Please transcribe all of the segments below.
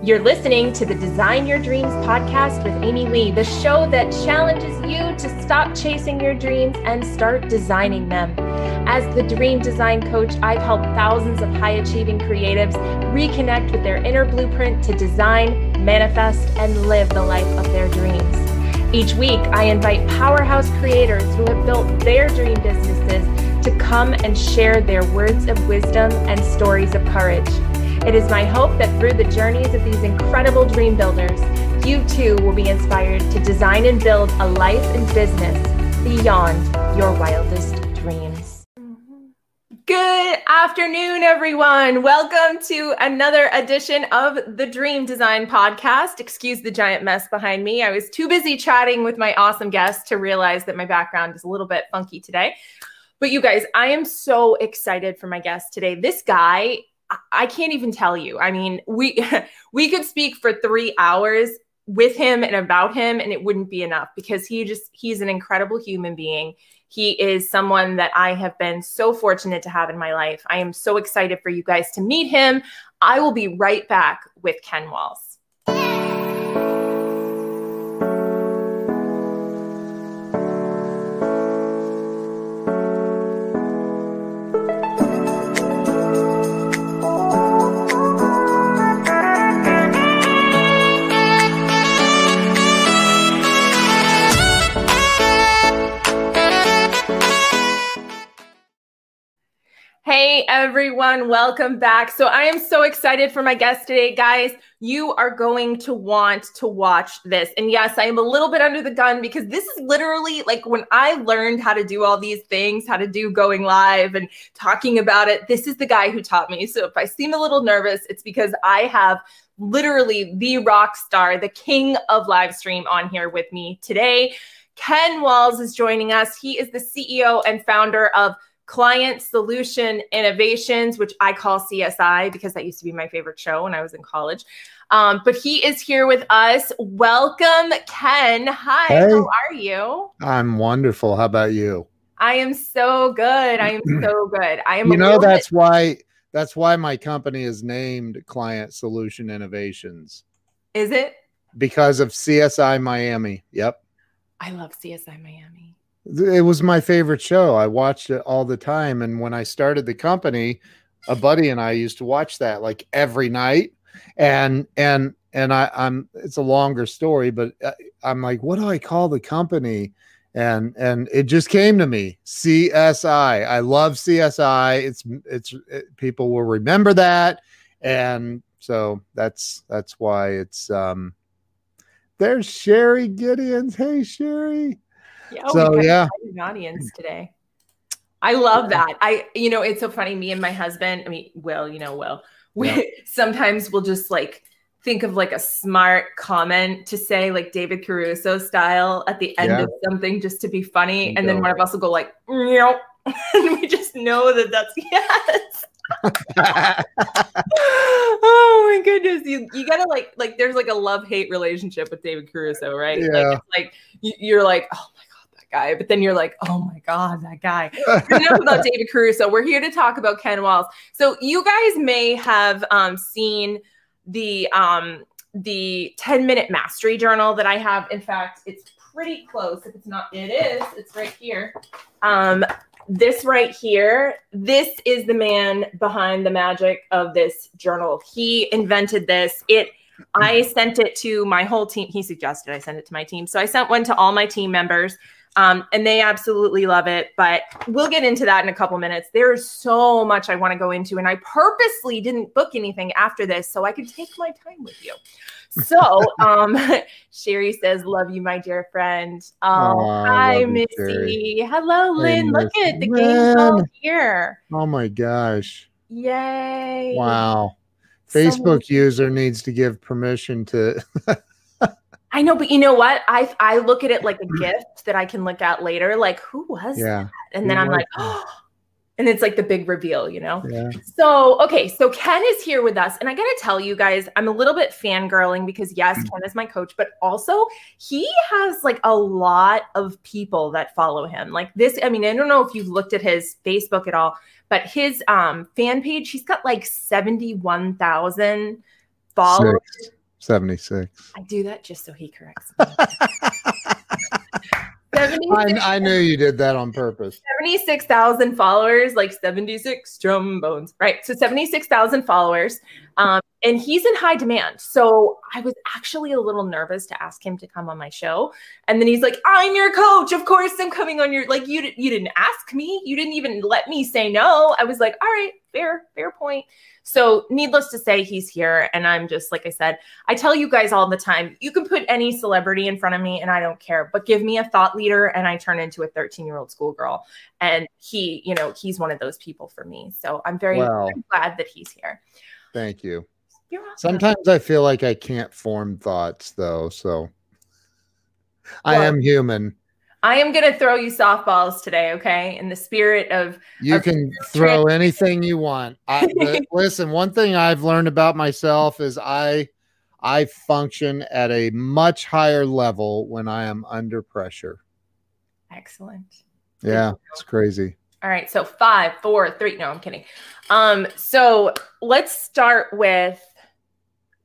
You're listening to the Design Your Dreams podcast with Amy Lee, the show that challenges you to stop chasing your dreams and start designing them. As the dream design coach, I've helped thousands of high achieving creatives reconnect with their inner blueprint to design, manifest, and live the life of their dreams. Each week, I invite powerhouse creators who have built their dream businesses to come and share their words of wisdom and stories of courage. It is my hope that through the journeys of these incredible dream builders, you too will be inspired to design and build a life and business beyond your wildest dreams. Good afternoon, everyone. Welcome to another edition of the Dream Design Podcast. Excuse the giant mess behind me. I was too busy chatting with my awesome guest to realize that my background is a little bit funky today. But you guys, I am so excited for my guest today. This guy I can't even tell you. I mean, we we could speak for 3 hours with him and about him and it wouldn't be enough because he just he's an incredible human being. He is someone that I have been so fortunate to have in my life. I am so excited for you guys to meet him. I will be right back with Ken Walls. Hey everyone, welcome back. So I am so excited for my guest today, guys. You are going to want to watch this. And yes, I am a little bit under the gun because this is literally like when I learned how to do all these things, how to do going live and talking about it. This is the guy who taught me. So if I seem a little nervous, it's because I have literally the rock star, the king of live stream on here with me today. Ken Walls is joining us. He is the CEO and founder of Client Solution Innovations, which I call CSI because that used to be my favorite show when I was in college. Um, but he is here with us. Welcome, Ken. Hi, hey. how are you? I'm wonderful. How about you? I am so good. I am so good. I am. You know that's bit- why that's why my company is named Client Solution Innovations. Is it? Because of CSI Miami. Yep. I love CSI Miami it was my favorite show. I watched it all the time. And when I started the company, a buddy and I used to watch that like every night. And and and I, I'm it's a longer story, but uh, I'm like, what do I call the company? And and it just came to me, CSI. I love CSI. It's it's it, people will remember that, and so that's that's why it's um. There's Sherry Gideons. Hey Sherry. Yeah, oh, so yeah, an audience today. I love that. I, you know, it's so funny. Me and my husband, I mean, Will, you know, Will, we yeah. sometimes we'll just like think of like a smart comment to say, like David Caruso style at the end yeah. of something just to be funny. And then one of us will go like, nope. and we just know that that's yes. oh my goodness you you gotta like like there's like a love hate relationship with david caruso right yeah. like it's like you're like oh my guy. But then you're like, oh my God, that guy. Enough about David Caruso. We're here to talk about Ken Walls. So you guys may have um, seen the um, the 10 minute mastery journal that I have. In fact, it's pretty close. If it's not, it is. It's right here. Um, this right here, this is the man behind the magic of this journal. He invented this. It I sent it to my whole team. He suggested I send it to my team. So I sent one to all my team members. Um, and they absolutely love it. But we'll get into that in a couple minutes. There's so much I want to go into, and I purposely didn't book anything after this so I could take my time with you. So, um, Sherry says, "Love you, my dear friend." Um, oh, hi, Missy. You, Hello, Lynn. Hey, Look at the game's all here. Oh my gosh! Yay! Wow. Facebook so- user needs to give permission to I know, but you know what? I I look at it like a gift that I can look at later. Like, who was yeah. that? And then I'm like, oh, and it's like the big reveal, you know? Yeah. So, okay, so Ken is here with us. And I gotta tell you guys, I'm a little bit fangirling because yes, mm. Ken is my coach, but also he has like a lot of people that follow him. Like this, I mean, I don't know if you've looked at his Facebook at all, but his um fan page, he's got like 71,000 followers. Six. 76. I do that just so he corrects me. 76 I, I knew you did that on purpose. 76,000 followers, like 76 trombones. right? So 76,000 followers. Um, and he's in high demand. So I was actually a little nervous to ask him to come on my show. And then he's like, I'm your coach. Of course I'm coming on your, like, you, you didn't ask me. You didn't even let me say no. I was like, all right, fair, fair point. So, needless to say, he's here. And I'm just, like I said, I tell you guys all the time, you can put any celebrity in front of me and I don't care, but give me a thought leader and I turn into a 13 year old schoolgirl. And he, you know, he's one of those people for me. So, I'm very, Wow. very glad that he's here. Thank you. You're welcome. Sometimes I feel like I can't form thoughts though, so I Well- am human. I am going to throw you softballs today, okay? In the spirit of, You of can throw anything you want. I, listen, one thing I've learned about myself is I I function at a much higher level when I am under pressure. excellent. Yeah, it's crazy. All right, so five, four, three. No, I'm kidding. Um, so let's start with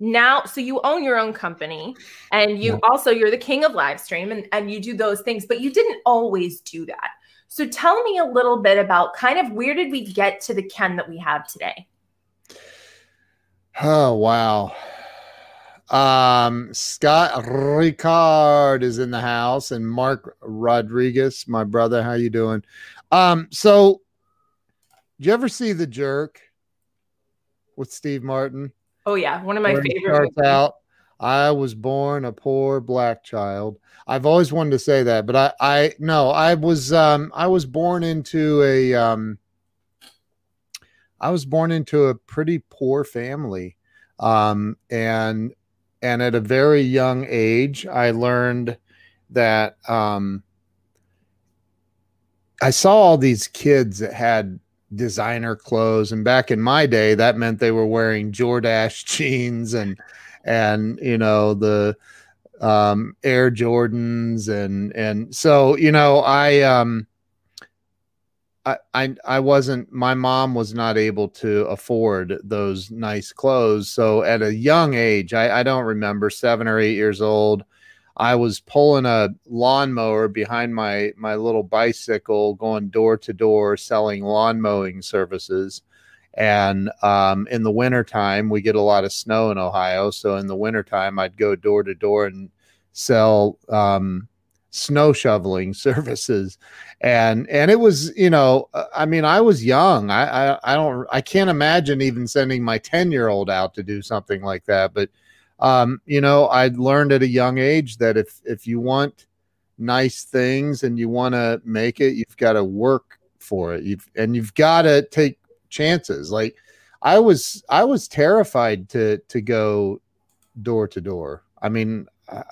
now. So you own your own company, and you Yeah. also you're the king of live stream, and and you do those things, but you didn't always do that. So tell me a little bit about kind of where did we get to the Ken that we have today? Oh wow. Um Scott Ricard is in the house and Mark Rodriguez, my brother. How you doing? Um, so did you ever see the jerk with Steve Martin? Oh yeah, one of my favorite. starts out, I was born a poor black child. I've always wanted to say that, but I, I no, I was, um, I was born into a, um, I was born into a pretty poor family, um, and and at a very young age, I learned that um, I saw all these kids that had designer clothes and back in my day that meant they were wearing jordache jeans and and you know the um air jordans and and so you know i um I, I I wasn't my mom was not able to afford those nice clothes. So at a young age, I, I don't remember seven or eight years old, I was pulling a lawnmower behind my my little bicycle, going door to door selling lawn mowing services. And um, in the wintertime, we get a lot of snow in Ohio. So in the wintertime, I'd go door to door and sell um, snow shoveling services. And and it was, you know, uh, I mean, I was young. I I, I don't I can't imagine even sending my 10 year old out to do something like that. But um, you know, I learned at a young age that if if you want nice things and you want to make it, you've got to work for it. You've and you've got to take chances. Like I was I was terrified to to go door to door. I mean, I,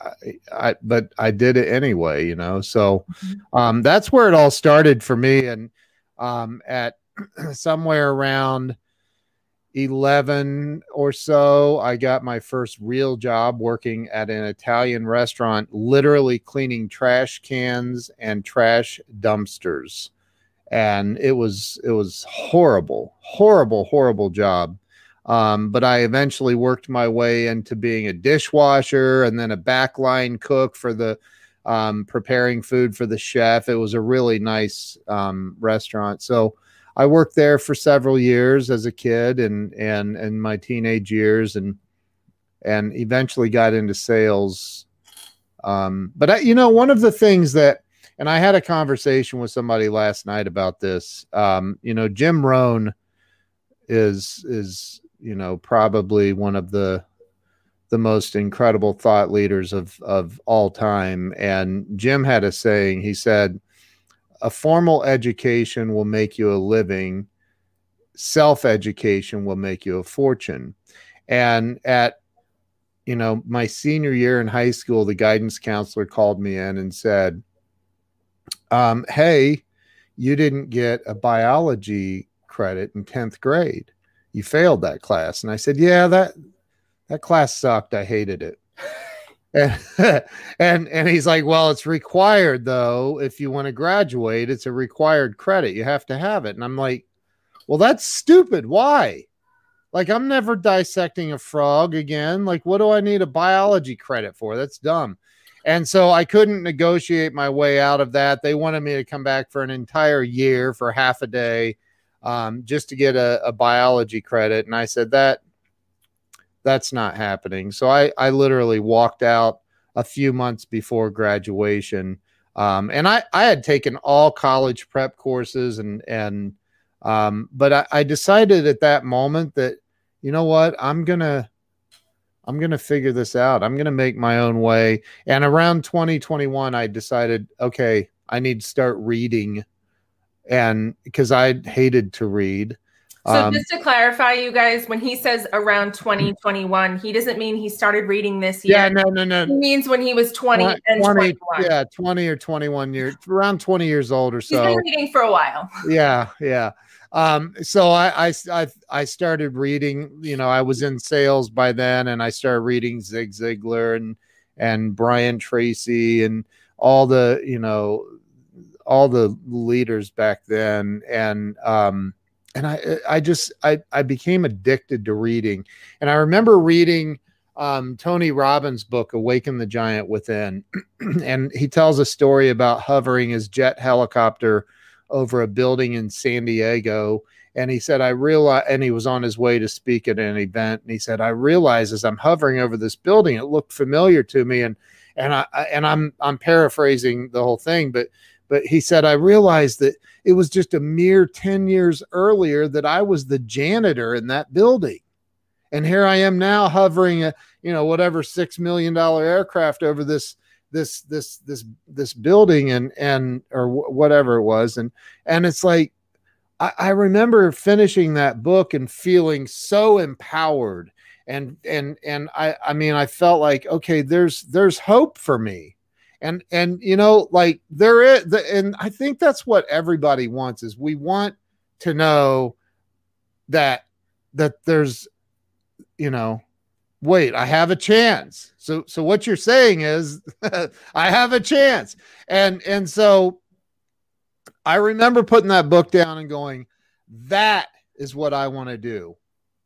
I but I did it anyway, you know. So um that's where it all started for me and um at somewhere around 11 or so, I got my first real job working at an Italian restaurant, literally cleaning trash cans and trash dumpsters. And it was it was horrible, horrible, horrible job. Um, but I eventually worked my way into being a dishwasher and then a backline cook for the um, preparing food for the chef. It was a really nice um, restaurant. So I worked there for several years as a kid and and in my teenage years and and eventually got into sales. Um, but I, you know, one of the things that and I had a conversation with somebody last night about this. Um, you know, Jim Rohn is is you know probably one of the the most incredible thought leaders of of all time. And Jim had a saying. He said, "A formal education will make you a living. Self education will make you a fortune." And at you know my senior year in high school, the guidance counselor called me in and said, um, "Hey, you didn't get a biology credit in tenth grade." you failed that class and i said yeah that that class sucked i hated it and and he's like well it's required though if you want to graduate it's a required credit you have to have it and i'm like well that's stupid why like I'm never dissecting a frog again. Like, what do I need a biology credit for? That's dumb. And so I couldn't negotiate my way out of that. They wanted me to come back for an entire year for half a day um, just to get a, a biology credit. And I said that that's not happening. So I, I literally walked out a few months before graduation. Um, and I, I had taken all college prep courses and, and, um, but I, I decided at that moment that, you know what, I'm going to, I'm going to figure this out. I'm going to make my own way. And around 2021, I decided, okay, I need to start reading. And because I hated to read. So um, just to clarify, you guys, when he says around 2021, he doesn't mean he started reading this year. Yeah, no, no, no. He means when he was 20, 20 and 21. Yeah, 20 or 21 years, around 20 years old or so. He's been reading for a while. Yeah, yeah. Um, so I, I, I, I started reading, you know, I was in sales by then and I started reading Zig Ziglar and, and Brian Tracy and all the, you know, all the leaders back then. And, um, and I, I just, I, I became addicted to reading. And I remember reading, um, Tony Robbins' book, Awaken the Giant Within. and he tells a story about hovering his jet helicopter over a building in San Diego. And he said, I realize, and he was on his way to speak at an event. And he said, I realize as I'm hovering over this building, it looked familiar to me. And, and I, and I'm, I'm paraphrasing the whole thing, but, but he said, I realized that it was just a mere 10 years earlier that I was the janitor in that building. And here I am now hovering a, you know, whatever $6 million aircraft over this, this this this this building and and or w- whatever it was. And and it's like I, I remember finishing that book and feeling so empowered. And and and I I mean I felt like okay there's there's hope for me and and you know like there is and I think that's what everybody wants is we want to know that that there's you know wait, I have a chance. So so what you're saying is I have a chance. And and so I remember putting that book down and going, that is what I want to do.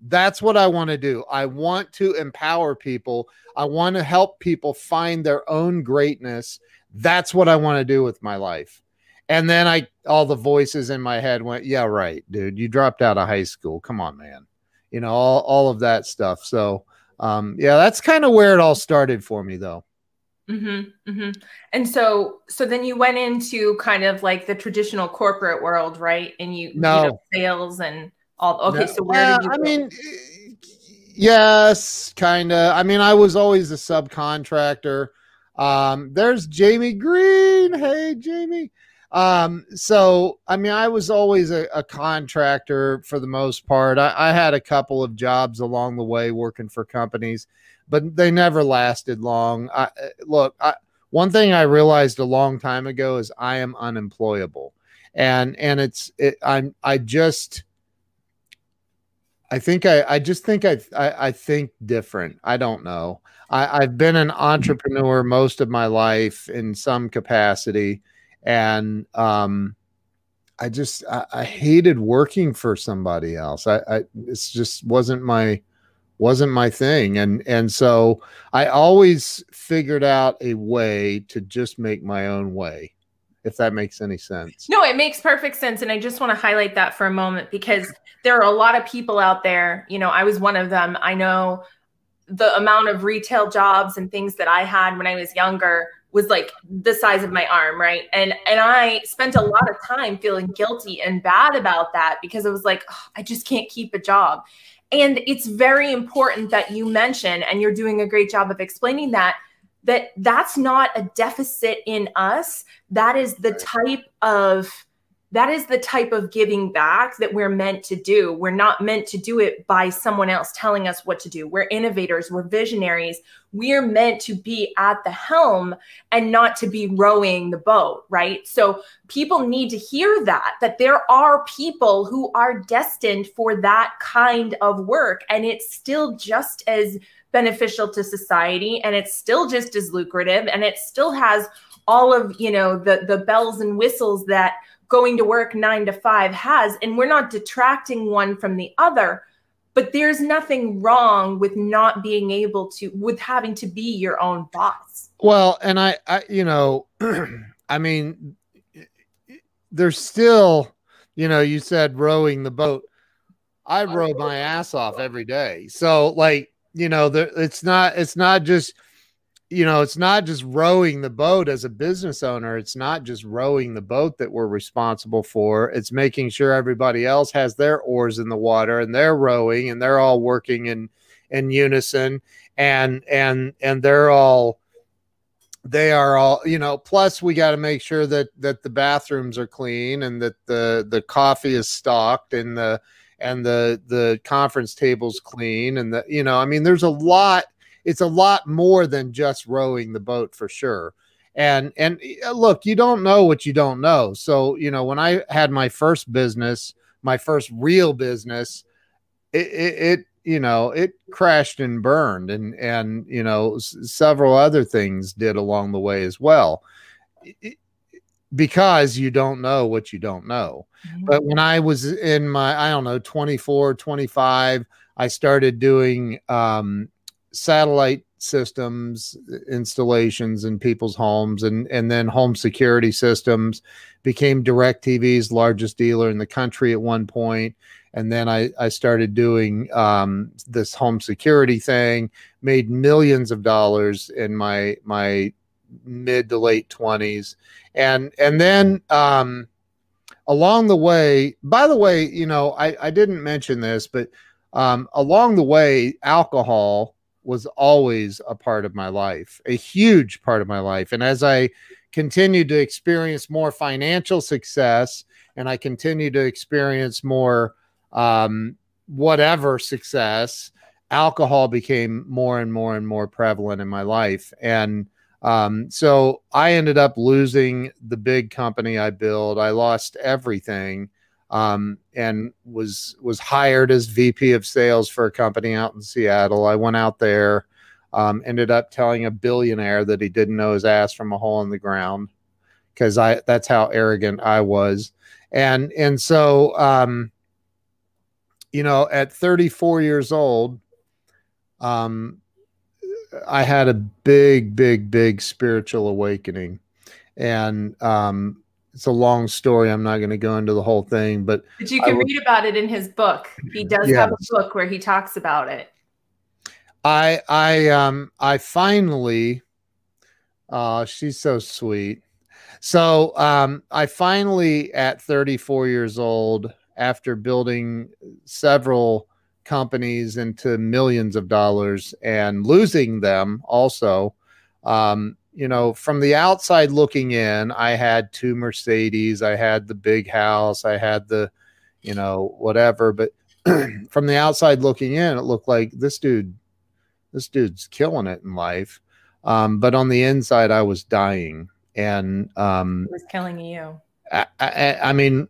That's what I want to do. I want to empower people. I want to help people find their own greatness. That's what I want to do with my life. And then I all the voices in my head went, "Yeah, right, dude. You dropped out of high school. Come on, man." You know, all all of that stuff. So, um, yeah, that's kind of where it all started for me, though. Mm-hmm, mm-hmm. And so, so then you went into kind of like the traditional corporate world, right? And you, no. You know, sales and all. Okay, no. so where yeah, did you? I mean, yes, kind of. I mean, I was always a subcontractor. Um, there's Jamie Green. Hey, Jamie. Um, so I mean, I was always a, a contractor for the most part. I, I, had a couple of jobs along the way working for companies, but they never lasted long. I, look, I, one thing I realized a long time ago is I am unemployable, and and it's it, I'm I just. I think I, I just think I, I, I think different. I don't know. I, I've been an entrepreneur most of my life in some capacity and um, I just I, I, hated working for somebody else. I, I it's just wasn't my wasn't my thing, and and so I always figured out a way to just make my own way. If that makes any sense. No, it makes perfect sense. And I just want to highlight that for a moment because there are a lot of people out there. You know, I was one of them. I know the amount of retail jobs and things that I had when I was younger was like the size of my arm, right? And and I spent a lot of time feeling guilty and bad about that because I was like, oh, I just can't keep a job. And it's very important that you mention and you're doing a great job of explaining that that that's not a deficit in us. That is the type of that is the type of giving back that we're meant to do. We're not meant to do it by someone else telling us what to do. We're innovators, we're visionaries. We're meant to be at the helm and not to be rowing the boat, right? So people need to hear that that there are people who are destined for that kind of work and it's still just as beneficial to society and it's still just as lucrative and it still has all of, you know, the the bells and whistles that going to work nine to five has, and we're not detracting one from the other. but there's nothing wrong with not being able to with having to be your own boss. Well and i, I you know i mean there's still you know you said rowing the boat. I row my ass off every day. So like you know there, it's not it's not just you know, it's not just rowing the boat as a business owner. It's not just rowing the boat that we're responsible for. It's making sure everybody else has their oars in the water and they're rowing and they're all working in in unison and and and they're all they are all you know plus we got to make sure that that the bathrooms are clean and that the the coffee is stocked and the and the the conference tables clean and the you know i mean there's a lot it's a lot more than just rowing the boat for sure. And and uh, look, you don't know what you don't know. So, you know, when I had my first business, my first real business, it, it, it you know, it crashed and burned and and you know, s- several other things did along the way as well. It, because you don't know what you don't know. Mm-hmm. But when I was in my, I don't know, 24, 25, I started doing um, satellite systems installations in people's homes and and then home security systems became DirecTV's largest dealer in the country at one point and then I, I started doing um, this home security thing made millions of dollars in my my mid to late 20s and and then um, along the way by the way you know I, I didn't mention this but um, along the way alcohol was always a part of my life, a huge part of my life. And as I continued to experience more financial success and I continued to experience more um, whatever success, alcohol became more and more and more prevalent in my life. And um, so I ended up losing the big company I built. I lost everything um, and was was hired as VP of sales for a company out in Seattle. I went out there, um, ended up telling a billionaire that he didn't know his ass from a hole in the ground because I that's how arrogant I was, and and so um, you know at 34 years old, um, I had a big big big spiritual awakening, and um, it's a long story. I'm not going to go into the whole thing, but but you can read about it in his book. He does yes. have a book where he talks about it. I I um I finally, uh, she's so sweet. So um, I finally, at 34 years old, after building several companies into millions of dollars and losing them also, um, you know, from the outside looking in, I had two Mercedes, I had the big house, I had the, you know, whatever. But from the outside looking in, it looked like this dude, this dude's killing it in life. Um, but on the inside, I was dying, and um, it was killing you. I, I, I mean,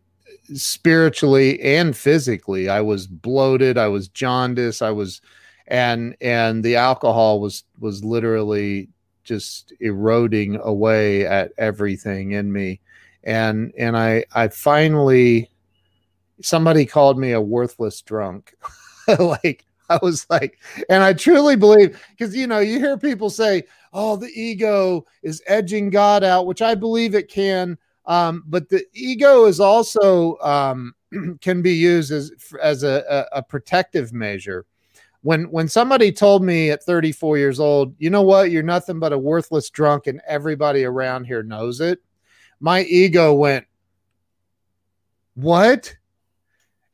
spiritually and physically, I was bloated. I was jaundiced. I was, and and the alcohol was was literally just eroding away at everything in me and and i i finally somebody called me a worthless drunk like i was like and i truly believe because you know you hear people say oh the ego is edging god out which i believe it can um, but the ego is also um, can be used as as a, a, protective measure when when somebody told me at 34 years old, you know what, you're nothing but a worthless drunk and everybody around here knows it, my ego went, what?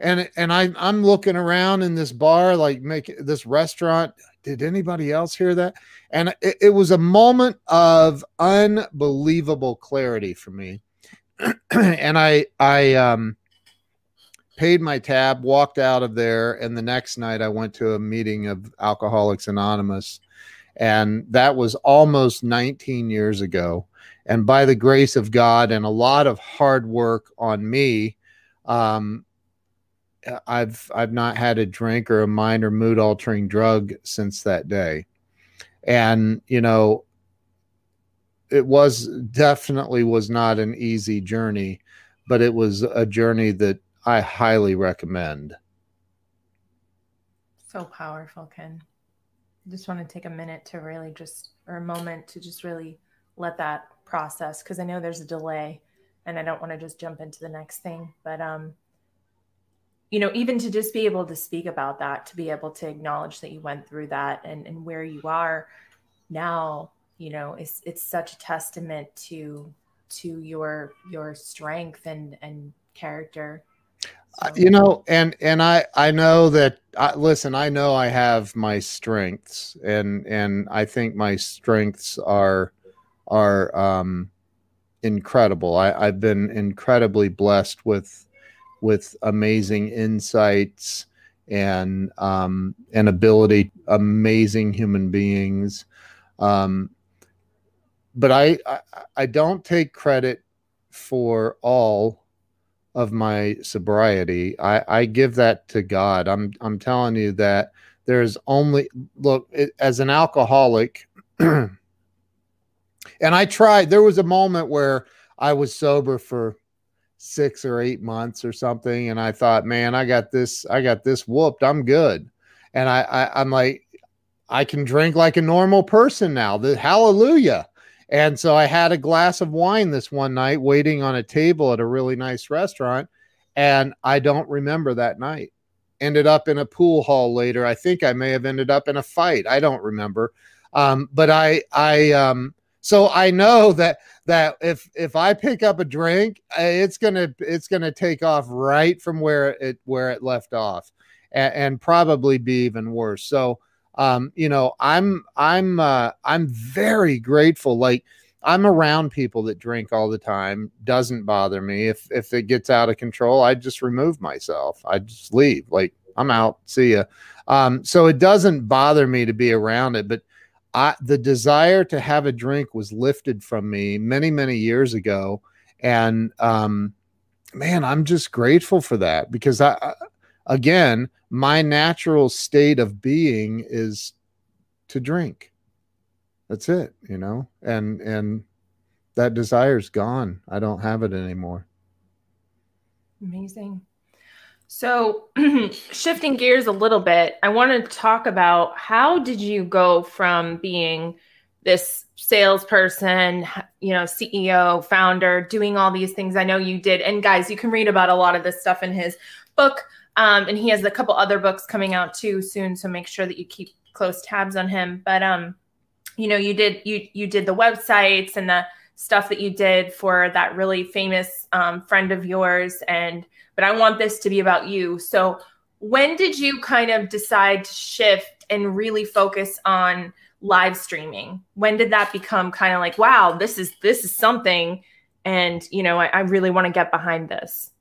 And and I I'm looking around in this bar, like make this restaurant. Did anybody else hear that? And it, it was a moment of unbelievable clarity for me. and I I um paid my tab, walked out of there, and the next night I went to a meeting of Alcoholics Anonymous, and that was almost 19 years ago. And by the grace of God and a lot of hard work on me, um, I've I've not had a drink or a mind or mood altering drug since that day. And you know, it was definitely was not an easy journey, but it was a journey that I highly recommend. So powerful, Ken. I just want to take a minute to really just, or a moment to just really let that process, because I know there's a delay and I don't want to just jump into the next thing. But, um, you know, even to just be able to speak about that, to be able to acknowledge that you went through that and, and where you are now, you know, it's, it's such a testament to, to your, your strength and, and character uh, you know, and and I I know that. I, listen, I know I have my strengths, and and I think my strengths are are um, incredible. I, I've been incredibly blessed with with amazing insights and um, and ability, amazing human beings. Um, but I, I I don't take credit for all of my sobriety. I, I give that to God. I'm I'm telling you that there's only look it, as an alcoholic, and I tried. There was a moment where I was sober for six or eight months or something, and I thought, man, I got this. I got this whooped. I'm good. And I, I I'm like, I can drink like a normal person now. The hallelujah. And so I had a glass of wine this one night waiting on a table at a really nice restaurant. And I don't remember that night. Ended up in a pool hall later. I think I may have ended up in a fight. I don't remember. Um, but I, I, um, so I know that that if if I pick up a drink, uh, it's gonna it's gonna take off right from where it where it left off, and, and probably be even worse. So um, you know, I'm I'm uh, I'm very grateful. Like I'm around people that drink all the time. Doesn't bother me. If if it gets out of control, I just remove myself. I just leave. Like I'm out. See ya. Um, so it doesn't bother me to be around it, but I the desire to have a drink was lifted from me many many years ago, and um, man, I'm just grateful for that because I, I again my natural state of being is to drink. That's it you know? And and that desire's gone. I don't have it anymore. Amazing. So shifting gears a little bit i want to talk about how did you go from being this salesperson you know ceo founder doing all these things? I know you did and guys you can read about a lot of this stuff in his book um, and he has a couple other books coming out too soon. So make sure that you keep close tabs on him. But um, you know, you did you you did the websites and the stuff that you did for that really famous um, friend of yours. And but I want this to be about you. So when did you kind of decide to shift and really focus on live streaming? When did that become kind of like, wow, this is this is something, and you know, I, I really want to get behind this.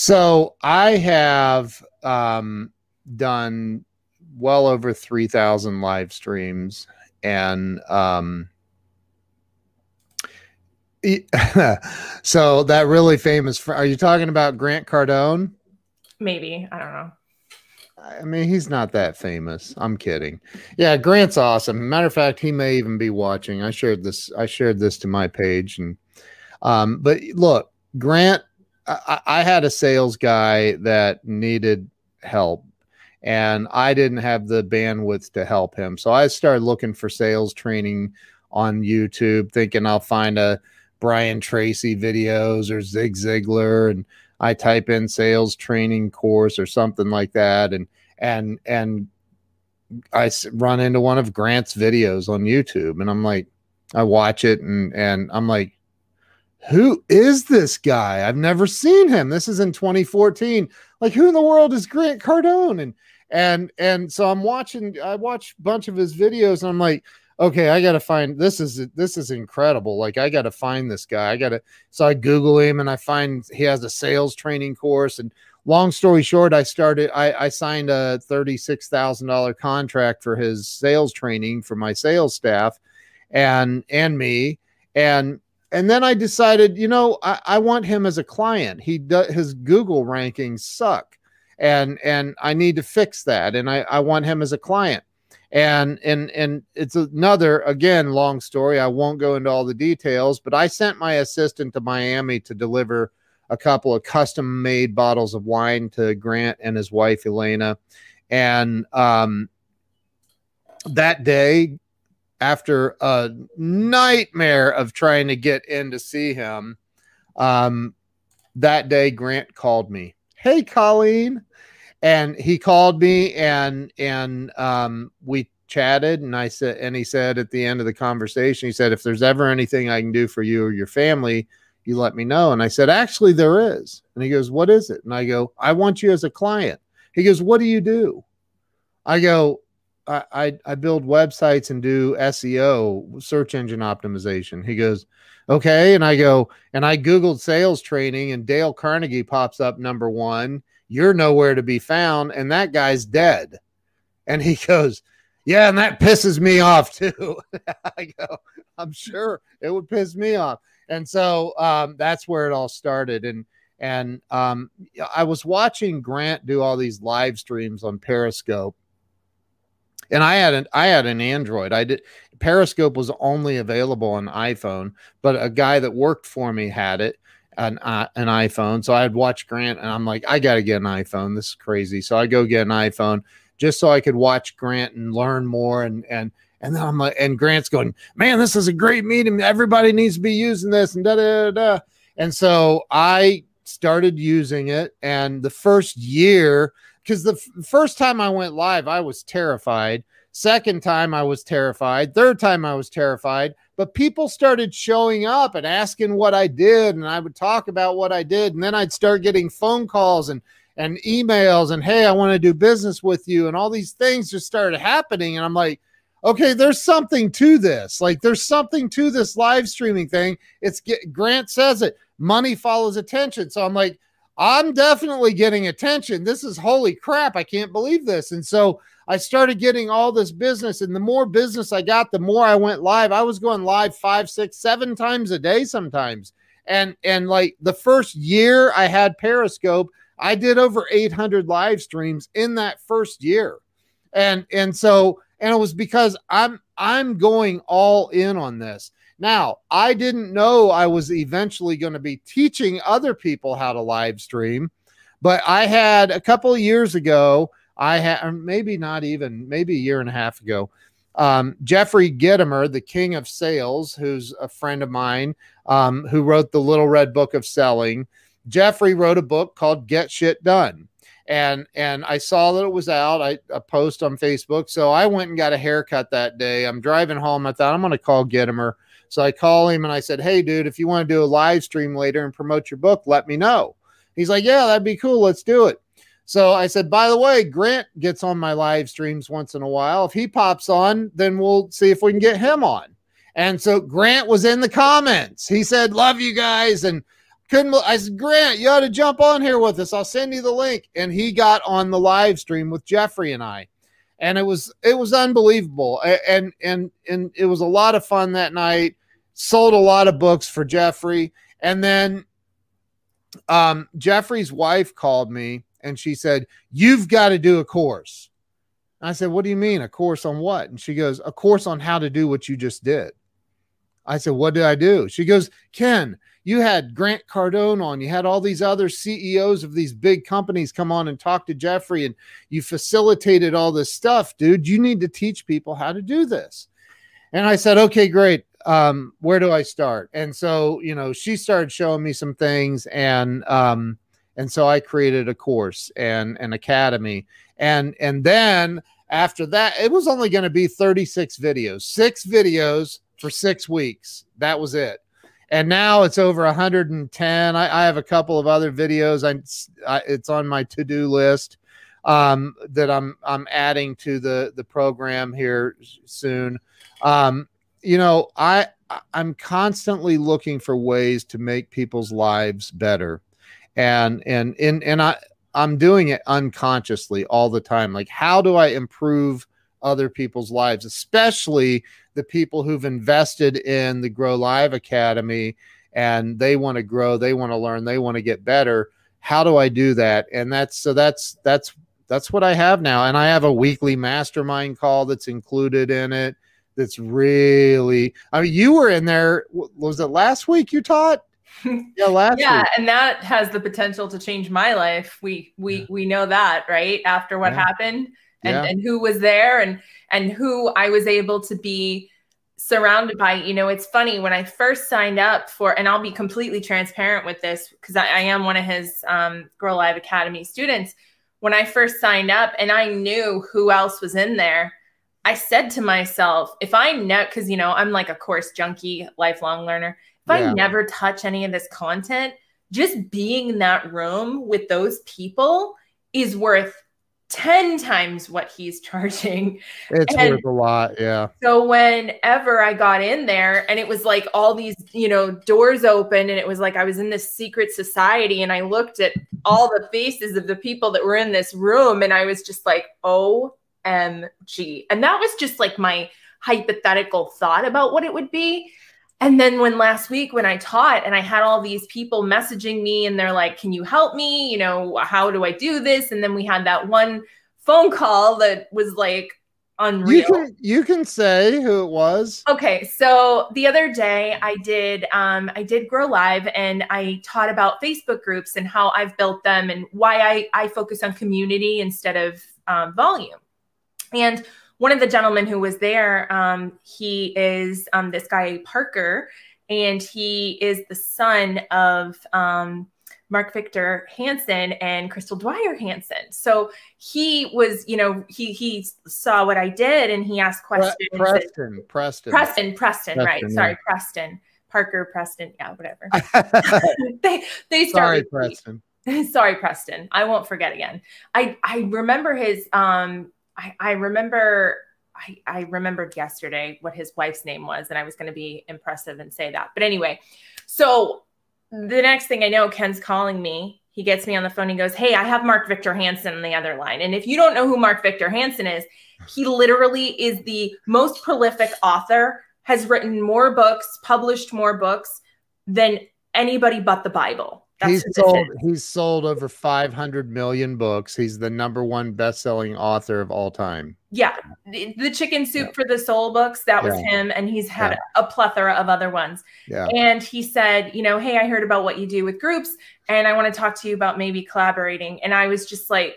So I have um, done well over 3,000 live streams and um, so that really famous fr- are you talking about Grant Cardone? Maybe, I don't know. I mean, he's not that famous. I'm kidding. Yeah, Grant's awesome. Matter of fact, he may even be watching. I shared this. I shared this to my page, and um, but look, Grant I, I had a sales guy that needed help and I didn't have the bandwidth to help him. So I started looking for sales training on YouTube, thinking I'll find a Brian Tracy videos or Zig Ziglar, and I type in sales training course or something like that, and and and I run into one of Grant's videos on YouTube, and I'm like, I watch it, and and I'm like, who is this guy? I've never seen him. This is in 2014. Like, who in the world is Grant Cardone? And and and so I'm watching. I watch a bunch of his videos, and I'm like, okay, I gotta find this is this is incredible. Like, I gotta find this guy. I gotta. So I Google him, and I find he has a sales training course. And long story short, I started. I, I signed a thirty six thousand dollar contract for his sales training for my sales staff, and and me. And and then I decided, you know, I, I want him as a client. He does his Google rankings suck, and and I need to fix that. And I I want him as a client. And and and it's another again long story. I won't go into all the details, but I sent my assistant to Miami to deliver a couple of custom made bottles of wine to Grant and his wife Elena. And um, that day, after a nightmare of trying to get in to see him, um, that day Grant called me. Hey, Colleen, and he called me and and um, we chatted and I said and he said at the end of the conversation he said if there's ever anything I can do for you or your family you let me know. And I said actually there is. And he goes what is it? And I go I want you as a client. He goes what do you do? I go I, I, build websites and do SEO, search engine optimization. He goes, okay. And I go, and I Googled sales training, and Dale Carnegie pops up number one. You're nowhere to be found, and that guy's dead. And he goes, yeah, and that pisses me off too. I go, I'm sure it would piss me off. And so um, that's where it all started. And and um, I was watching Grant do all these live streams on Periscope and I had an I had an Android. I did Periscope was only available on iPhone, but a guy that worked for me had it an uh, an iPhone. So I'd watch Grant, and I'm like, I got to get an iPhone. This is crazy. So I go get an iPhone just so I could watch Grant and learn more. And and and then I'm like, and Grant's going, man, this is a great meeting. Everybody needs to be using this, and da da da. And so I started using it, and the first year because the f- first time I went live, I was terrified. Second time, I was terrified. Third time, I was terrified. But people started showing up and asking what I did, and I would talk about what I did, and then I'd start getting phone calls and and emails and hey, I want to do business with you, and all these things just started happening, and I'm like, okay, there's something to this. Like, there's something to this live streaming thing. It's Grant says it. Money follows attention. So I'm like, I'm definitely getting attention. This is holy crap. I can't believe this. And so I started getting all this business. And the more business I got, the more I went live. I was going live five, six, seven times a day sometimes. And and like the first year I had Periscope, I did over 800 live streams in that first year. And and so and it was because I'm I'm going all in on this. Now, I didn't know I was eventually going to be teaching other people how to live stream, but I had a couple of years ago, I had maybe not even, maybe a year and a half ago, um, Jeffrey Gitomer, the king of sales, who's a friend of mine, um, who wrote the Little Red Book of Selling. Jeffrey wrote a book called Get Shit Done. And and I saw that it was out. I a post on Facebook. So I went and got a haircut that day. I'm driving home. I thought I'm gonna call Gitomer so I call him and I said, Hey, dude, if you want to do a live stream later and promote your book, let me know. He's like, Yeah, that'd be cool. Let's do it. So I said, By the way, Grant gets on my live streams once in a while. If he pops on, then we'll see if we can get him on. And so Grant was in the comments. He said, Love you guys. And couldn't I said, Grant, you ought to jump on here with us. I'll send you the link. And he got on the live stream with Jeffrey and I and it was it was unbelievable. And and and it was a lot of fun that night. Sold a lot of books for jeffrey. And then um, jeffrey's wife called me and she said you've got to do a course. I said what do you mean a course on what? And she goes a course on how to do what you just did. I said what did i do? She goes ken you had Grant Cardone on, you had all these other CEOs of these big companies come on and talk to Jeffrey, and you facilitated all this stuff, dude. You need to teach people how to do this. And I said, okay, great. Um, where do I start? And so, you know, she started showing me some things, and um, and so I created a course and an academy, and and then after that, it was only going to be 36 videos, six videos for six weeks. That was it and now it's over 110 I, I, have a couple of other videos. I, I it's on my to-do list um, that i'm i'm adding to the the program here soon. Um, you know i i'm constantly looking for ways to make people's lives better. And and and, and i i'm doing it unconsciously all the time. Like how do i improve other people's lives, especially the people who've invested in the Grow Live Academy and they want to grow, they want to learn, they want to get better. How do I do that? And that's so that's that's that's what I have now. And I have a weekly mastermind call that's included in it. That's really, I mean, you were in there. Was it last week you taught? yeah, last yeah, week. and that has the potential to change my life. We we Yeah. we know that, right? After what Yeah. happened and Yeah. and who was there and and who I was able to be surrounded by. You know, it's funny when I first signed up for, and I'll be completely transparent with this because I, I am one of his um, Grow Live Academy students. When I first signed up and I knew who else was in there, I said to myself, if I know, because you know, I'm like a course junkie, lifelong learner. If Yeah. I never touch any of this content, just being in that room with those people is worth 10 times what he's charging. It's and- worth a lot. Yeah. So whenever I got in there and it was like all these, you know, doors open and it was like I was in this secret society and I looked at all the faces of the people that were in this room and I was just like, OMG. And that was just like my hypothetical thought about what it would be. And then when last week when I taught and I had all these people messaging me and they're like, "Can you help me? You know, how do I do this?" And then we had that one phone call that was like unreal. You can you can say who it was. Okay, so the other day I did um, I did grow live and I taught about Facebook groups and how I've built them and why I I focus on community instead of um, volume. And one of the gentlemen who was there, um, he is um, this guy Parker, and he is the son of um, Mark Victor Hansen and Crystal Dwyer Hansen. So he was, you know, he he saw what I did and he asked questions. that- Preston. Preston. Preston, Preston, right? Preston, Sorry. Preston, Parker, Preston, yeah, whatever. they they started. Sorry. Preston. Sorry, Preston. I won't forget again. I I remember his. Um, I I remember. I, I remembered yesterday what his wife's name was, and I was going to be impressive and say that. But anyway, so the next thing I know, Ken's calling me. He gets me on the phone. He goes, "Hey, I have Mark Victor Hansen on the other line." And if you don't know who Mark Victor Hansen is, he literally is the most prolific author. Has written more books, published more books than anybody but the Bible. That's he's sold he's sold over 500 million books. He's the number one best-selling author of all time. Yeah, the, the chicken soup for the soul books, that was Yeah. him. And he's had Yeah. a plethora of other ones. Yeah. And he said, you know, hey, I heard about what you do with groups and I want to talk to you about maybe collaborating. And I was just like,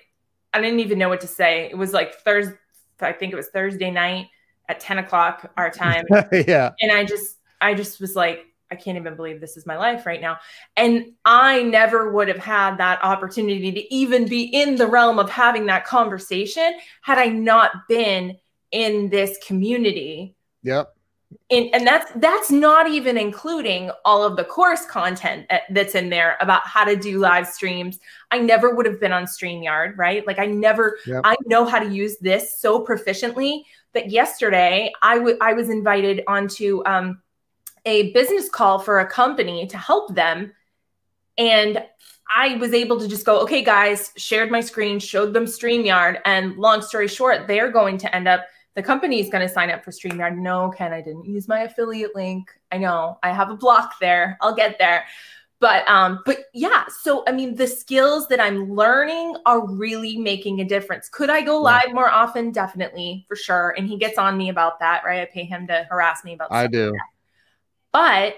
I didn't even know what to say. It was like Thursday, I think it was Thursday night at 10 o'clock our time. yeah. and I just, I just was like, I can't even believe this is my life right now. And I never would have had that opportunity to even be in the realm of having that conversation had I not been in this community. Yep. And, and that's that's not even including all of the course content that's in there about how to do live streams. I never would have been on StreamYard, right? Like I never Yep. I know how to use this so proficiently that yesterday I w- I was invited onto um, a business call for a company to help them. And I was able to just go, okay, guys, shared my screen, showed them StreamYard. And long story short, they're going to end up, the company is going to sign up for StreamYard. No, Ken, I didn't use my affiliate link. I know I have a block there. I'll get there. But um, but yeah, so I mean the skills that I'm learning are really making a difference. Could I go Yeah. live more often? Definitely, for sure. And he gets on me about that, right? I pay him to harass me about I do. But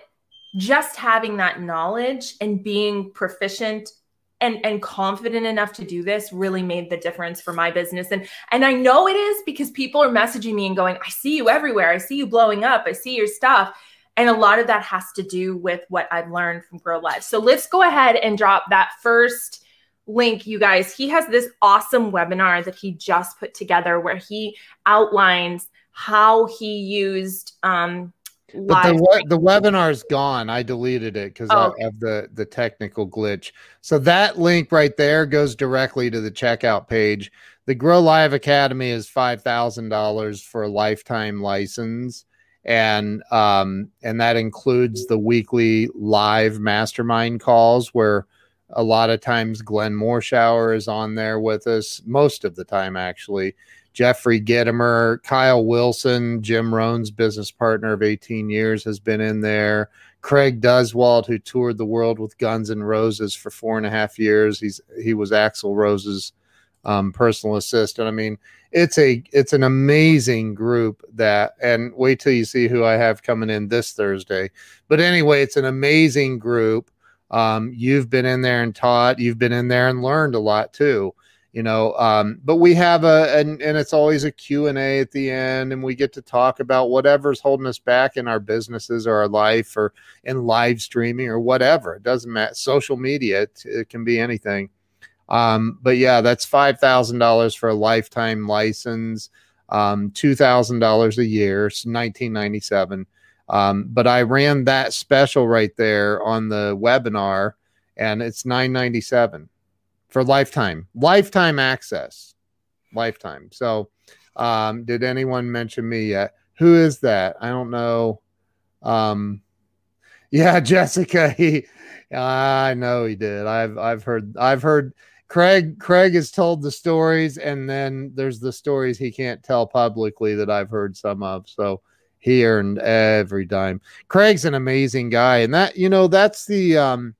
just having that knowledge and being proficient and and confident enough to do this really made the difference for my business and and I know it is because people are messaging me and going I see you everywhere I see you blowing up I see your stuff and a lot of that has to do with what I've learned from Grow Live. So let's go ahead and drop that first link you guys. He has this awesome webinar that he just put together where he outlines how he used um But the we- the webinar's gone. I deleted it because Oh, of the the technical glitch. So that link right there goes directly to the checkout page. The Grow Live Academy is five thousand dollars for a lifetime license, and um and that includes the weekly live mastermind calls where a lot of times Glenn Morshower is on there with us most of the time actually. Jeffrey Gitomer, Kyle Wilson, Jim Rohn's business partner of 18 years, has been in there. Craig Duswalt, who toured the world with Guns N' Roses for four and a half years, he's he was Axl Rose's um, personal assistant. I mean, it's a it's an amazing group that, and wait till you see who I have coming in this Thursday. But anyway, it's an amazing group Um, you've been in there and taught. You've been in there and learned a lot too you know um, but we have a and, and it's always a q&a at the end and we get to talk about whatever's holding us back in our businesses or our life or in live streaming or whatever. It doesn't matter social media it, it can be anything. Um, but yeah that's $5000 for a lifetime license um, $2000 a year so 1997 um, but i ran that special right there on the webinar and it's 997 for lifetime, lifetime access, lifetime. So, um, did anyone mention me yet? Who is that? I don't know. Um, yeah, Jessica. He, I know he did. I've I've heard I've heard Craig Craig has told the stories, and then there's the stories he can't tell publicly that I've heard some of. So he earned every dime. Craig's an amazing guy, and that you know that's the um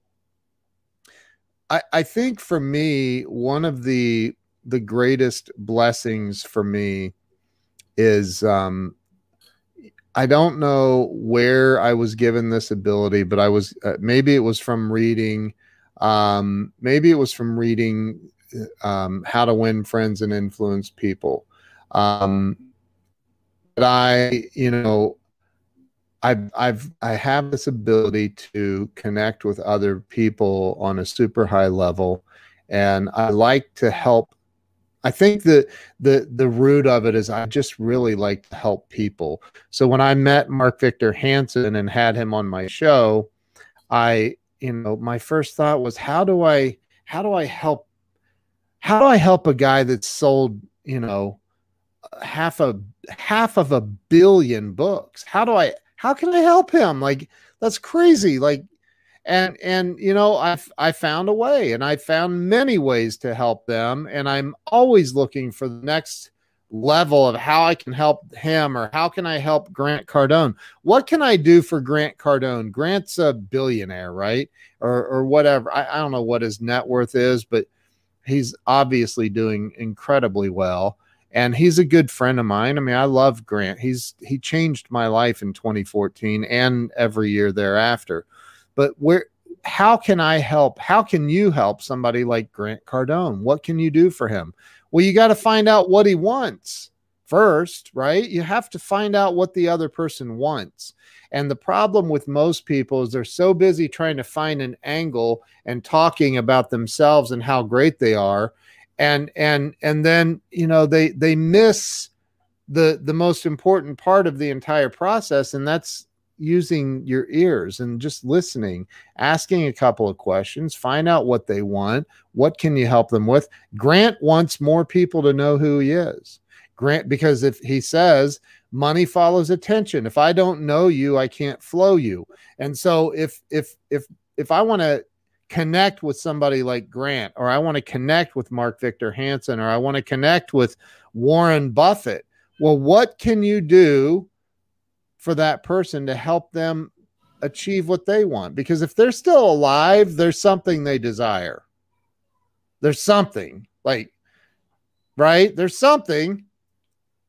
I, I think for me, one of the the greatest blessings for me is um, I don't know where I was given this ability, but I was uh, maybe it was from reading, um, maybe it was from reading um, How to Win Friends and Influence People. Um, but I, you know, I've I've I have this ability to connect with other people on a super high level, and I like to help. I think the the the root of it is I just really like to help people. So when I met Mark Victor Hansen and had him on my show, I you know my first thought was how do I how do I help how do I help a guy that's sold you know half a half of a billion books? How do I how can I help him? Like that's crazy. Like and and you know I've I found a way and I found many ways to help them and I'm always looking for the next level of how I can help him or how can I help Grant Cardone? What can I do for Grant Cardone? Grant's a billionaire, right? Or or whatever. I, I don't know what his net worth is, but he's obviously doing incredibly well and he's a good friend of mine. I mean, I love Grant. He's he changed my life in 2014 and every year thereafter. But where how can I help? How can you help somebody like Grant Cardone? What can you do for him? Well, you got to find out what he wants first, right? You have to find out what the other person wants. And the problem with most people is they're so busy trying to find an angle and talking about themselves and how great they are and and and then you know they they miss the the most important part of the entire process and that's using your ears and just listening asking a couple of questions find out what they want what can you help them with? Grant wants more people to know who he is. Grant because if he says money follows attention. If i don't know you i can't flow you. And so if if if if i want to connect with somebody like Grant, or I want to connect with Mark Victor Hansen, or I want to connect with Warren Buffett. Well, what can you do for that person to help them achieve what they want? Because if they're still alive, there's something they desire. There's something like, right? There's something.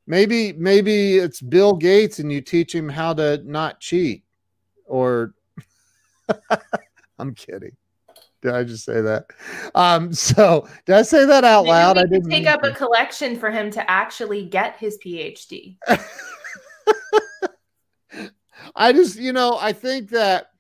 Maybe, maybe it's Bill Gates and you teach him how to not cheat or I'm kidding. Did I just say that? Um, so did I say that out loud? I didn't take up to. a collection for him to actually get his PhD. I just, you know, I think that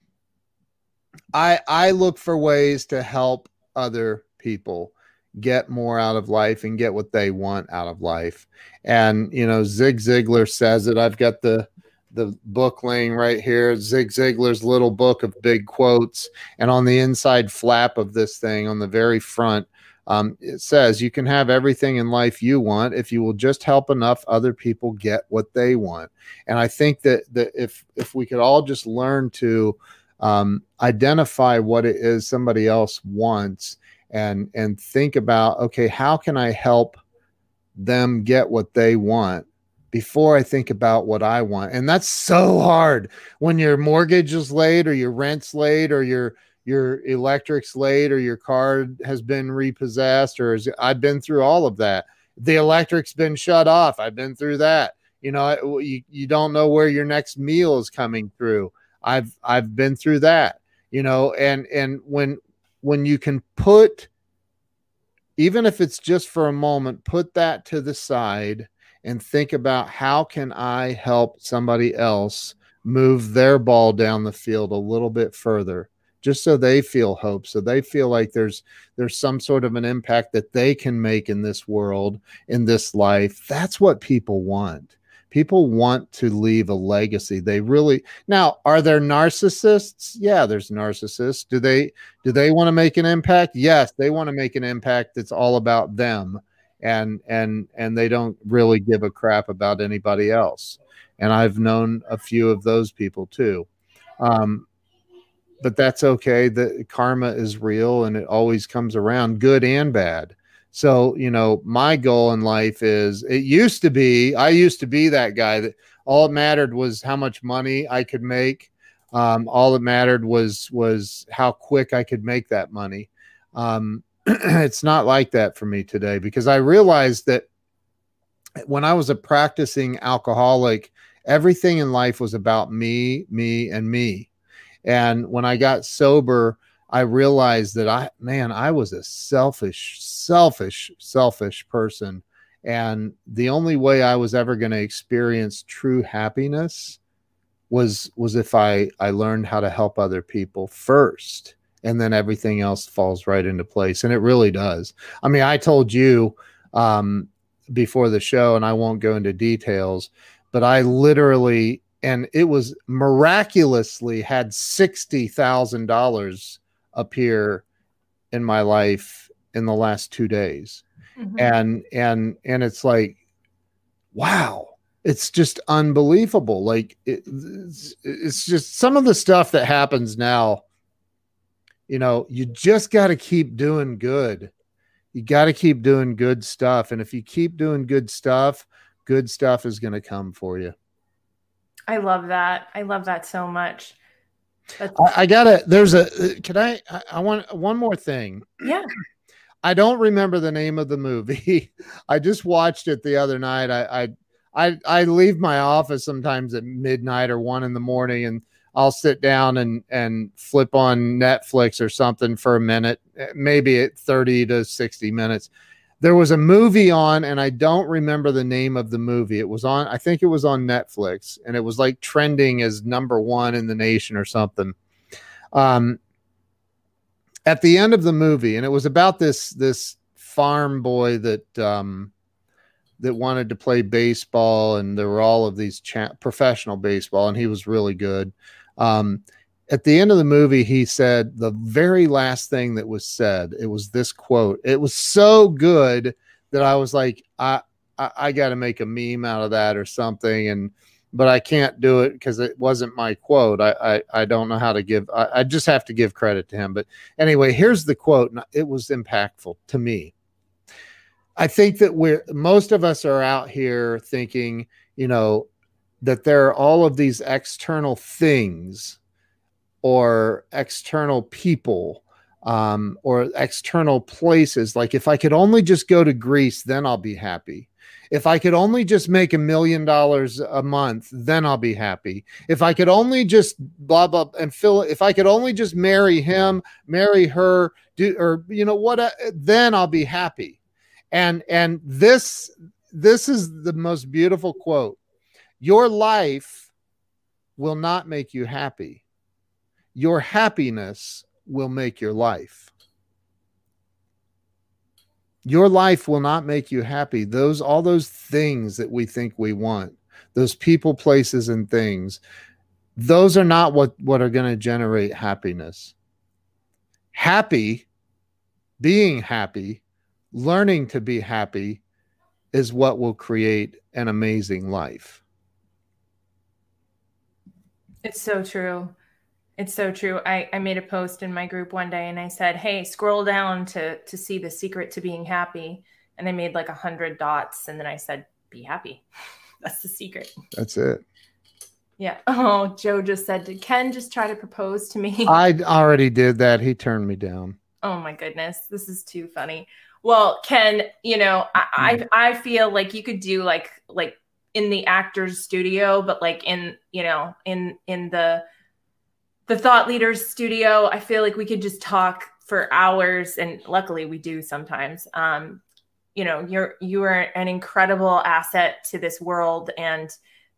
I I look for ways to help other people get more out of life and get what they want out of life. And you know, Zig Ziglar says it. I've got the the book laying right here, Zig Ziglar's little book of big quotes. And on the inside flap of this thing, on the very front, um, it says, You can have everything in life you want if you will just help enough other people get what they want. And I think that, that if, if we could all just learn to um, identify what it is somebody else wants and, and think about, okay, how can I help them get what they want? Before I think about what I want. And that's so hard when your mortgage is late or your rent's late or your your electric's late or your car has been repossessed or is, I've been through all of that. The electric's been shut off. I've been through that. You know, you, you don't know where your next meal is coming through. I've I've been through that. you know and and when when you can put even if it's just for a moment put that to the side and think about how can i help somebody else move their ball down the field a little bit further just so they feel hope so they feel like there's there's some sort of an impact that they can make in this world in this life. That's what people want. People want to leave a legacy. They really now are there narcissists? Yeah there's narcissists. Do they do they want to make an impact? Yes they want to make an impact that's all about them and and and they don't really give a crap about anybody else and i've known a few of those people too um, but that's okay. The karma is real and it always comes around, good and bad. So, you know, my goal in life is it used to be, I used to be that guy that all it mattered was how much money I could make. Um, all that mattered was was how quick I could make that money. Um, it's not like that for me today because I realized that when I was a practicing alcoholic, everything in life was about me, me, and me. And when I got sober, I realized that I, man, I was a selfish, selfish, selfish person. And the only way I was ever going to experience true happiness was was if I I learned how to help other people first and then everything else falls right into place and it really does. I mean, I told you um before the show and I won't go into details, but I literally and it was miraculously had sixty thousand dollars appear in my life in the last two days, mm-hmm. and and and it's like, wow, it's just unbelievable. Like it, it's, it's just some of the stuff that happens now. You know, you just got to keep doing good. You got to keep doing good stuff, and if you keep doing good stuff, good stuff is going to come for you. I love that. I love that so much. I, I, gotta. There's a. Uh, can I? I want one more thing. Yeah. I don't remember the name of the movie. I just watched it the other night. I, I I I leave my office sometimes at midnight or one in the morning, and I'll sit down and and flip on Netflix or something for a minute, maybe at thirty to sixty minutes, there was a movie on and i don't remember the name of the movie. It was on i think it was on netflix and it was like trending as number one in the nation or something. Um at the end of the movie and it was about this this farm boy that um that wanted to play baseball and there were all of these cha- professional baseball and he was really good um at the end of the movie, he said the very last thing that was said. It was this quote. It was so good that I was like, I I, I got to make a meme out of that or something, and but I can't do it because it wasn't my quote. I, I I don't know how to give. I, I just have to give credit to him. But anyway, here's the quote. It was impactful to me. I think that we're most of us are out here thinking, you know, that there are all of these external things or external people um, or external places. Like if I could only just go to Greece, then I'll be happy. If I could only just make a million dollars a month, then I'll be happy. If I could only just blah blah and fill if I could only just marry him, marry her, do or you know what, uh, then I'll be happy. And and this this is the most beautiful quote. Your life will not make you happy your happiness will make your life. Your life will not make you happy. Those all those things that we think we want, those people, places, and things, those are not what, what are going to generate happiness. Happy, being happy, learning to be happy is what will create an amazing life. It's so true. It's so true. I, I made a post in my group one day and I said, Hey, scroll down to to see the secret to being happy. And I made like a hundred dots and then I said, Be happy. That's the secret. That's it. Yeah. Oh, Joe just said, Did Ken just try to propose to me? I already did that. He turned me down. Oh my goodness. This is too funny. Well, Ken, you know, I, I mm. I feel like you could do like like in the actor's studio, but like in, you know, in in the the Thought Leaders Studio. I feel like we could just talk for hours, and luckily we do sometimes. Um, you know, you're you are an incredible asset to this world and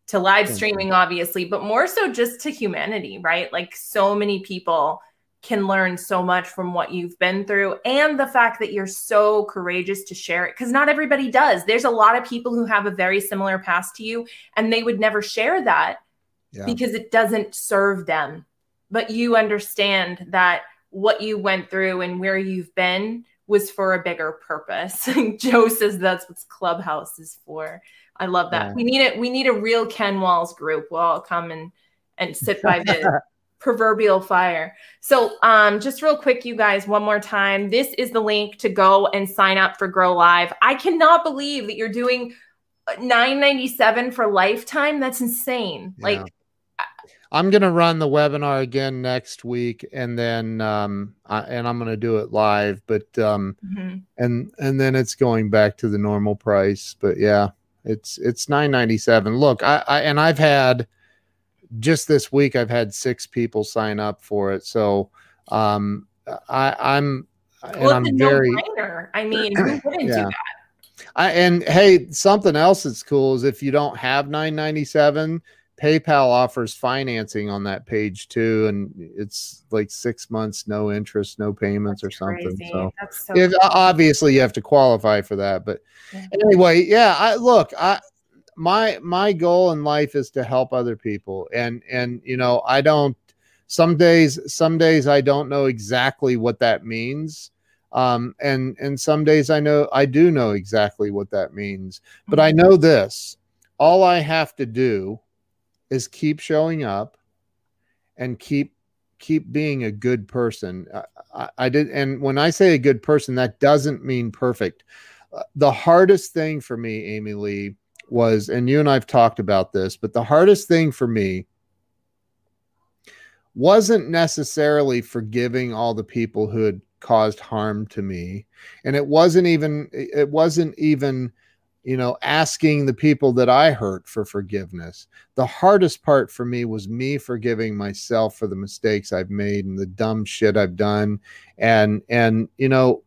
to live streaming, obviously, but more so just to humanity, right? Like so many people can learn so much from what you've been through and the fact that you're so courageous to share it because not everybody does. There's a lot of people who have a very similar past to you and they would never share that yeah. because it doesn't serve them. But you understand that what you went through and where you've been was for a bigger purpose. Joe says that's what Clubhouse is for. I love that. Yeah. We need it. We need a real Ken Walls group. We'll all come and and sit by the proverbial fire. So, um, just real quick, you guys, one more time. This is the link to go and sign up for Grow Live. I cannot believe that you're doing 997 for lifetime. That's insane. Yeah. Like I'm going to run the webinar again next week and then um I, and I'm going to do it live but um mm-hmm. and and then it's going back to the normal price but yeah it's it's 997 look I, I and I've had just this week I've had six people sign up for it. So um, I, I'm well, and I'm very. I mean, who wouldn't yeah. do that? I, and hey, something else that's cool is if you don't have 997, PayPal offers financing on that page too, and it's like six months, no interest, no payments that's or something. Crazy. So, so if, obviously you have to qualify for that. But anyway, yeah, I look, I my my goal in life is to help other people. And and you know i don't some days some days i don't know exactly what that means. Um and and some days i know i do know exactly what that means. But i know this all i have to do is keep showing up and keep keep being a good person. I, I did and when i say a good person that doesn't mean perfect. Uh, the hardest thing for me amy lee was, and you and I've talked about this, but the hardest thing for me wasn't necessarily forgiving all the people who had caused harm to me. And it wasn't even, it wasn't even, you know, asking the people that I hurt for forgiveness. The hardest part for me was me forgiving myself for the mistakes I've made and the dumb shit I've done. And, and, you know,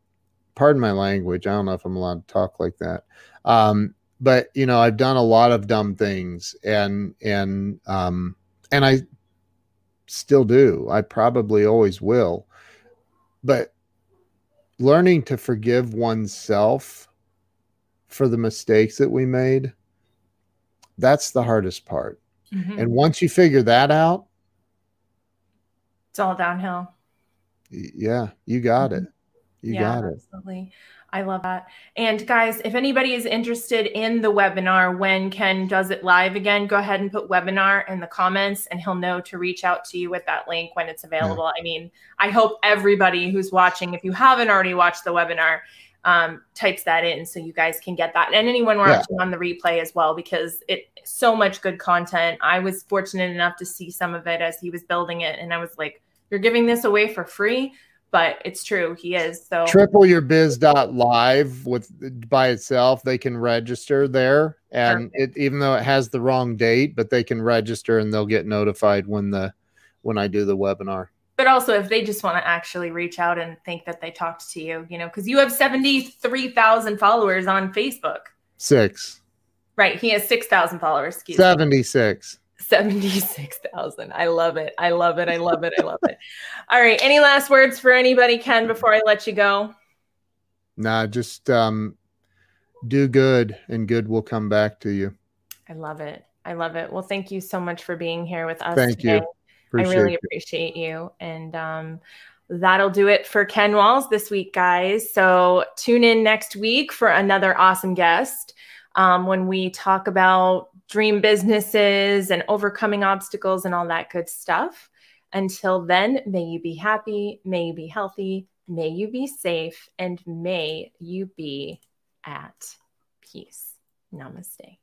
pardon my language. I don't know if I'm allowed to talk like that. Um, but you know i've done a lot of dumb things and and um and i still do. I probably always will. But learning to forgive oneself for the mistakes that we made that's the hardest part. Mm-hmm. and once you figure that out it's all downhill. Yeah you got mm-hmm. it you yeah, got it. absolutely I love that. And guys, if anybody is interested in the webinar when Ken does it live again, go ahead and put webinar in the comments and he'll know to reach out to you with that link when it's available. Yeah. I mean, I hope everybody who's watching, if you haven't already watched the webinar, um, types that in so you guys can get that. And anyone watching yeah. on the replay as well, because it so much good content. I was fortunate enough to see some of it as he was building it. And I was like, you're giving this away for free but it's true he is so. Triple your biz dot live with by itself they can register there and Perfect. it even though it has the wrong date but they can register and they'll get notified when the when i do the webinar. But also if they just want to actually reach out and think that they talked to you you know because you have 73000 followers on facebook. Six. Right he has 6000 followers 76 me. 76,000. I love it. I love it. I love it. I love it. All right. Any last words for anybody, Ken, before I let you go? Nah, just um, do good and good will come back to you. I love it. I love it. Well, thank you so much for being here with us. Thank today. you. Appreciate I really appreciate you. And um, that'll do it for Ken Walls this week, guys. So tune in next week for another awesome guest um, when we talk about dream businesses and overcoming obstacles and all that good stuff. Until then, may you be happy, may you be healthy, may you be safe, and may you be at peace. Namaste.